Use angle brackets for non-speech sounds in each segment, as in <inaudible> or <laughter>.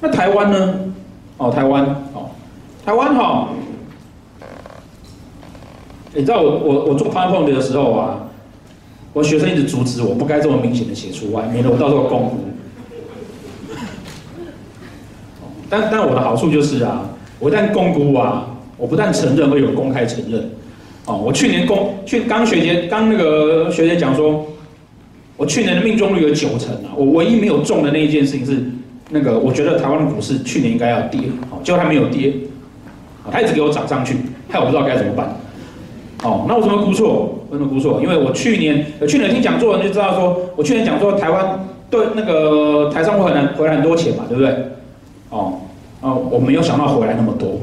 那台湾呢？哦，台湾哦，台湾哈、哦，你知道我我我做 PowerPoint 的时候啊，我学生一直阻止我，不该这么明显的写出来，免得我到时候公布。但但我的好处就是啊，我一旦公估啊，我不但承认，会有公开承认。哦，我去年公去刚学姐刚那个学姐讲说，我去年的命中率有九成啊，我唯一没有中的那一件事情是，那个我觉得台湾的股市去年应该要跌，好，结果它没有跌，它一直给我涨上去，害我不知道该怎么办。哦，那我怎么估错？为什么估错？因为我去年去年听讲座人就知道说，我去年讲说台湾对那个台商会很难回来很多钱嘛，对不对？哦，哦，我没有想到回来那么多，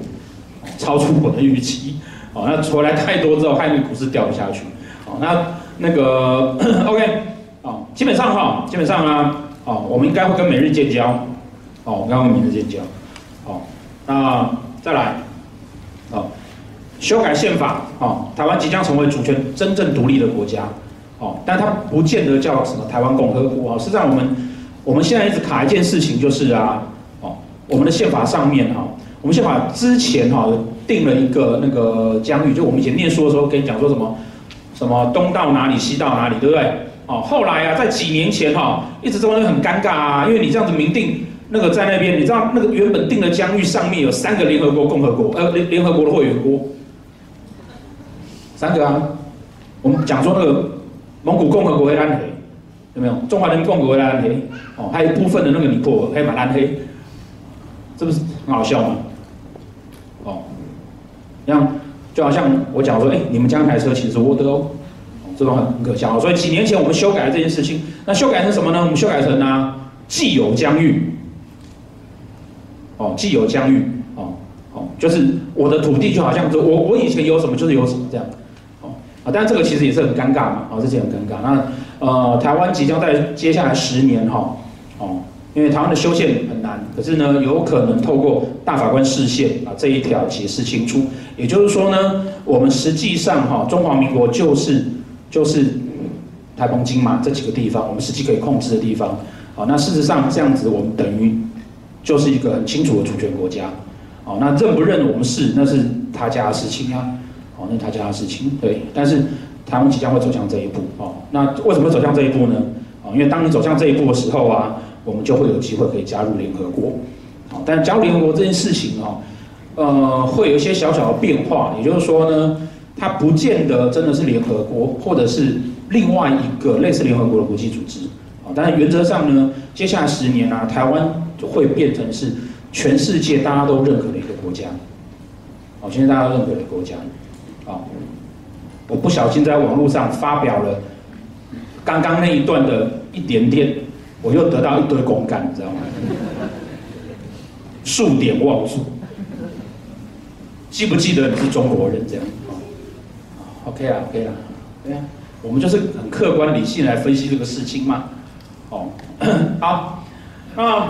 超出我的预期。哦，那回来太多之后，害那个股市掉不下去。哦，那那个 <coughs> OK，哦，基本上哈，基本上啊，哦，我们应该会跟美日建交。哦，我刚刚跟美日建交。哦，那再来，哦，修改宪法。哦，台湾即将成为主权真正独立的国家。哦，但它不见得叫什么台湾共和国。哦，实际上我们我们现在一直卡一件事情，就是啊。哦我们的宪法上面哈，我们宪法之前哈定了一个那个疆域，就我们以前念书的时候跟你讲说什么什么东到哪里西到哪里，对不对？哦，后来啊，在几年前哈，一直这么很尴尬啊，因为你这样子明定那个在那边，你知道那个原本定的疆域上面有三个联合国共和国，呃联联合国的会员国，三个啊，我们讲说那个蒙古共和国会蓝黑，有没有？中华人民共和国会蓝黑，哦，还有一部分的那个尼泊尔还蛮蓝黑。这不是很好笑吗？哦，这样就好像我讲说，哎，你们家那台车其实是我的哦，这种很可笑。所以几年前我们修改了这件事情，那修改成什么呢？我们修改成呢，既有疆域，哦，既有疆域，哦哦，就是我的土地就好像我我以前有什么就是有什么这样，哦啊，但这个其实也是很尴尬嘛，哦，这些很尴尬。那呃，台湾即将在接下来十年哈，哦。因为台湾的修宪很难，可是呢，有可能透过大法官释宪把这一条解释清楚。也就是说呢，我们实际上哈，中华民国就是就是台澎金马这几个地方，我们实际可以控制的地方。好，那事实上这样子，我们等于就是一个很清楚的主权国家。好，那认不认我们是，那是他家的事情啊。好，那是他家的事情。对，但是台湾即将会走向这一步。哦，那为什么会走向这一步呢？哦，因为当你走向这一步的时候啊。我们就会有机会可以加入联合国，好，但加入联合国这件事情啊，呃，会有一些小小的变化，也就是说呢，它不见得真的是联合国，或者是另外一个类似联合国的国际组织，但是原则上呢，接下来十年啊，台湾就会变成是全世界大家都认可的一个国家，好，现在大家都认可的国家，啊，我不小心在网络上发表了刚刚那一段的一点点。我又得到一堆公干，你知道吗？数典忘祖，记不记得你是中国人？这样，OK 啊，OK 啊，对啊，我们就是很客观理性来分析这个事情嘛。哦，好，那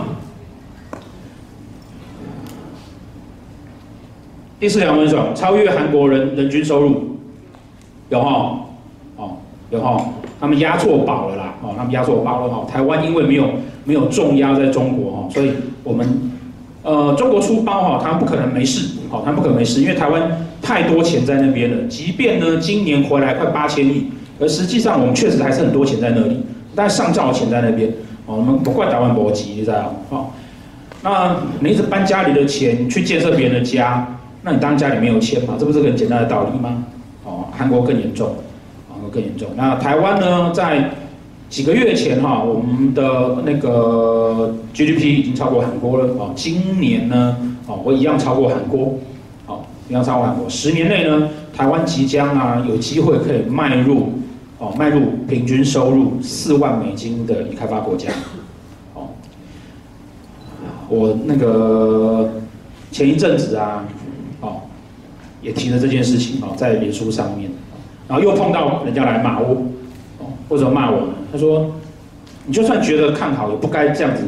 第四条文说，超越韩国人人均收入，有哈？哦，有哈？他们押错宝了啦，哦，他们押错宝了哈。台湾因为没有没有重压在中国哈，所以我们呃中国出包哈，他们不可能没事，好，他们不可能没事，因为台湾太多钱在那边了。即便呢今年回来快八千亿，而实际上我们确实还是很多钱在那里，但上兆的钱在那边，哦，我们不怪台湾搏击，你知道吗？那你一直搬家里的钱去建设别人的家，那你当然家里没有钱嘛，这不是很简单的道理吗？哦，韩国更严重。更严重。那台湾呢，在几个月前哈，我们的那个 GDP 已经超过韩国了哦。今年呢，哦，我一样超过韩国，哦，一样超过韩国。十年内呢，台湾即将啊有机会可以迈入哦，迈入平均收入四万美金的开发国家。哦，我那个前一阵子啊，哦，也提了这件事情哦，在脸书上面。然后又碰到人家来骂我，哦，或者骂我？他说，你就算觉得看好，也不该这样子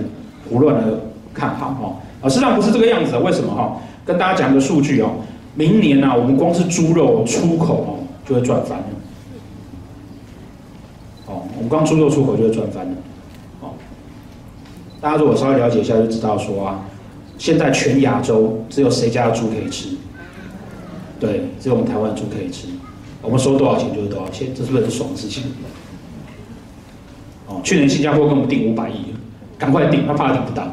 胡乱的看好，哦，啊，实上不是这个样子的，为什么哈？跟大家讲个数据哦，明年啊，我们光是猪肉出口哦，就会赚翻了，我们光猪肉出口就会赚翻了，哦，大家如果稍微了解一下就知道说啊，现在全亚洲只有谁家的猪可以吃？对，只有我们台湾猪可以吃。我们收多少钱就是多少钱，这是不是很爽的事情？哦，去年新加坡跟我们订五百亿，赶快订，他怕订不到。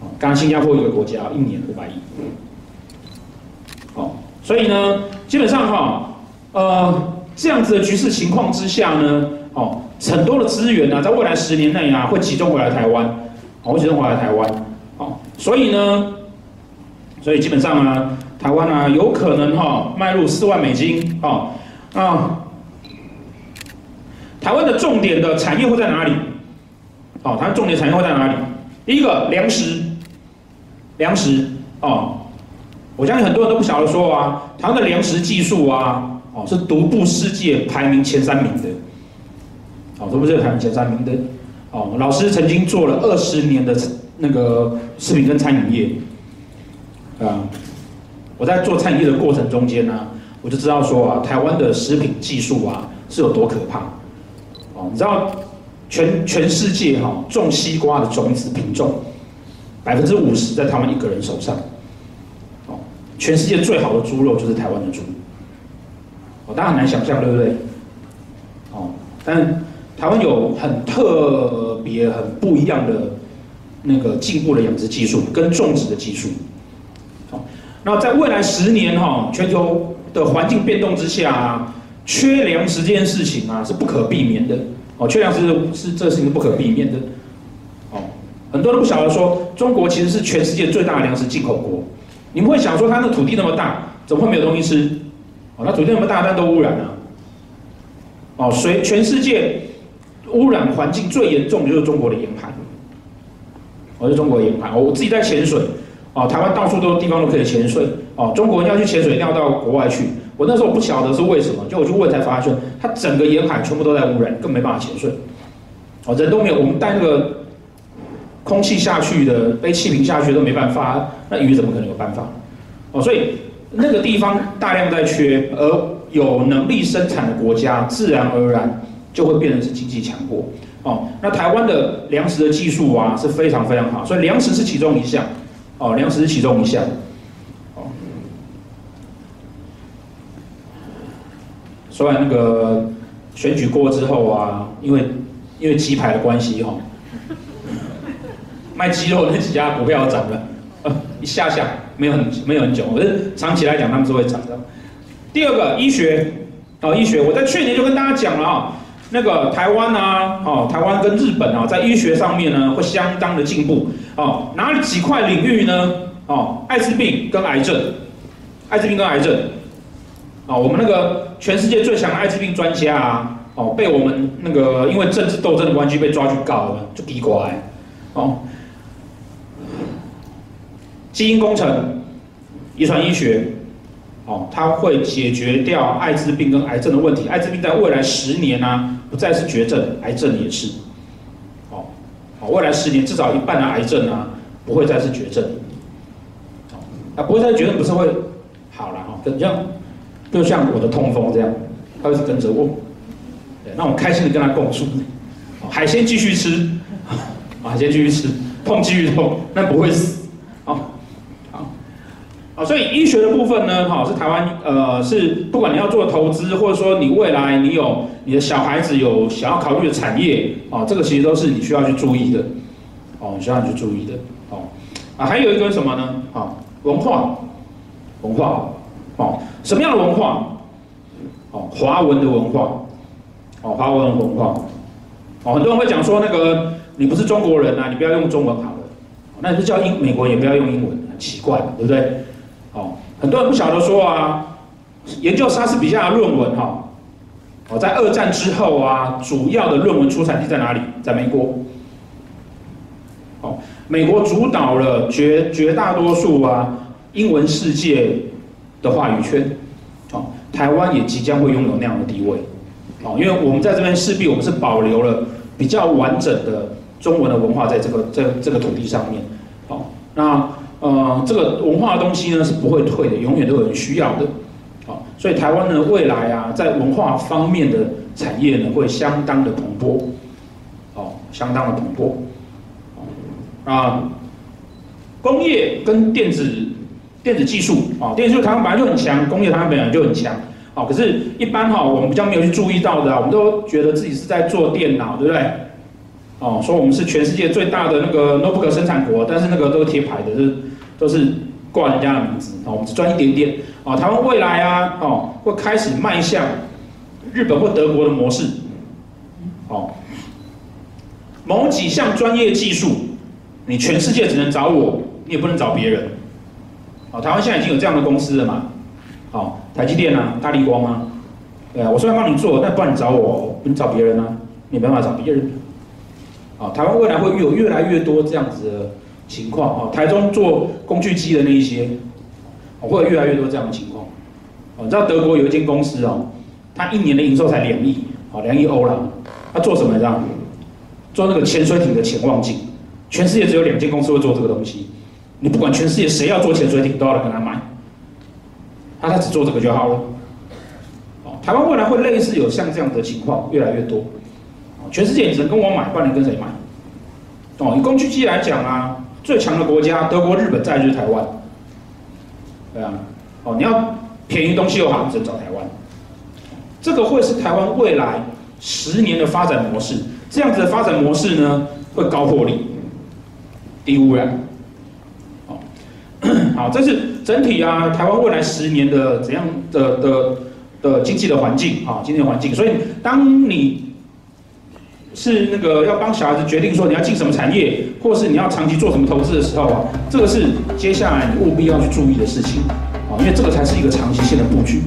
哦，刚新加坡一个国家一年五百亿。哦，所以呢，基本上哈，呃，这样子的局势情况之下呢，哦，很多的资源呢，在未来十年内啊，会集中回来台湾，哦，会集中回来台湾。哦，所以呢，所以基本上呢，台湾啊，有可能哈，迈入四万美金，哦，啊。台湾的重点的产业会在哪里？哦，台湾重点产业会在哪里？第一个粮食，粮食哦，我相信很多人都不晓得说啊，台湾的粮食技术啊，哦是独步世界排名前三名的，哦，独步世界排名前三名的，哦，老师曾经做了二十年的那个食品跟餐饮业，啊，我在做餐饮业的过程中间呢，我就知道说啊，台湾的食品技术啊是有多可怕。哦你知道全全世界哈种西瓜的种子品种百分之五十在台湾一个人手上，哦，全世界最好的猪肉就是台湾的猪，哦，大家很难想象，对不对？哦，但台湾有很特别、很不一样的那个进步的养殖技术跟种植的技术，好，那在未来十年哈，全球的环境变动之下。缺粮食这件事情啊，是不可避免的。哦，缺粮食是，是这个事情是不可避免的。哦，很多人不晓得说，中国其实是全世界最大的粮食进口国。你们会想说，它那土地那么大，怎么会没有东西吃？哦，那土地那么大，但都污染了。哦，水全世界污染环境最严重的就是中国的沿海。哦，是中国的沿海。我自己在潜水。哦，台湾到处都地方都可以潜水。哦，中国人要去潜水，一定要到国外去。我那时候不晓得是为什么，就我去问才发现，它整个沿海全部都在污染，更没办法潜水。哦，人都没有，我们带那个空气下去的，背气瓶下去都没办法，那鱼怎么可能有办法？哦，所以那个地方大量在缺，而有能力生产的国家，自然而然就会变成是经济强国。哦，那台湾的粮食的技术啊是非常非常好，所以粮食是其中一项。哦，粮食是其中一项。哦说完那个选举过之后啊，因为因为鸡排的关系哈，卖鸡肉那几家股票涨了，<laughs> 一下下没有很没有很久，可是长期来讲他们是会涨的。第二个医学，哦，医学，我在去年就跟大家讲了啊，那个台湾啊，哦，台湾跟日本啊，在医学上面呢会相当的进步哦，哪几块领域呢？哦，艾滋病跟癌症，艾滋病跟癌症。哦，我们那个全世界最强的艾滋病专家啊，哦，被我们那个因为政治斗争的关系被抓去告了，就低瓜哎，哦，基因工程、遗传医学，哦，它会解决掉艾滋病跟癌症的问题。艾滋病在未来十年呢、啊，不再是绝症，癌症也是，哦，好，未来十年至少一半的癌症啊，不会再是绝症，啊，不会再是绝症，不是会好了哈，跟这样。就像我的痛风这样，他会是跟着我，对，那我开心的跟他共处。海鲜继续吃，<laughs> 海鲜继续吃，痛继续痛，那不会死。好，所以医学的部分呢，哈，是台湾，呃，是不管你要做投资，或者说你未来你有你的小孩子有想要考虑的产业，啊，这个其实都是你需要去注意的，哦，需要去注意的，哦，啊，还有一个什么呢？啊，文化，文化。哦，什么样的文化？哦，华文的文化，哦，华文文化，哦，很多人会讲说，那个你不是中国人啊，你不要用中文好了，那你是叫英美国也不要用英文，很奇怪，对不对？很多人不晓得说啊，研究莎士比亚的论文哈，哦，在二战之后啊，主要的论文出产地在哪里？在美国。哦，美国主导了绝绝大多数啊英文世界。的话语权，哦，台湾也即将会拥有那样的地位，哦，因为我们在这边势必我们是保留了比较完整的中文的文化在这个这这个土地上面，哦，那呃这个文化的东西呢是不会退的，永远都有人需要的，哦，所以台湾呢未来啊在文化方面的产业呢会相当的蓬勃，哦，相当的蓬勃，啊，工业跟电子电子技术啊，电子技术台湾本来就很强，工业台湾本来就很强。好，可是，一般哈，我们比较没有去注意到的，我们都觉得自己是在做电脑，对不对？哦，说我们是全世界最大的那个 notebook 生产国，但是那个都是贴牌的，是都是挂人家的名字。哦，我们只赚一点点。哦，台湾未来啊，哦，会开始迈向日本或德国的模式。哦，某几项专业技术，你全世界只能找我，你也不能找别人。哦，台湾现在已经有这样的公司了嘛？好。台积电啊，大立光啊，对啊，我虽然帮你做，但不然你找我，你找别人啊，你没办法找别人。啊，台湾未来会有越来越多这样子的情况啊，台中做工具机的那一些，会有越来越多这样的情况。哦，你知道德国有一间公司哦，它一年的营收才两亿，啊，两亿欧了，它做什么这样？做那个潜水艇的潜望镜，全世界只有两间公司会做这个东西，你不管全世界谁要做潜水艇，都要来跟他买。那他只做这个就好了。哦，台湾未来会类似有像这样的情况越来越多。全世界只能跟我买，不然跟谁买？哦，以工具机来讲啊，最强的国家德国、日本，再就是台湾。对啊。哦，你要便宜东西又好，只能找台湾。这个会是台湾未来十年的发展模式。这样子的发展模式呢，会高获利、低污染。好，<coughs> 好，这是。整体啊，台湾未来十年的怎样的的的经济的环境啊，经济环境。所以，当你是那个要帮小孩子决定说你要进什么产业，或是你要长期做什么投资的时候啊，这个是接下来你务必要去注意的事情啊，因为这个才是一个长期性的布局。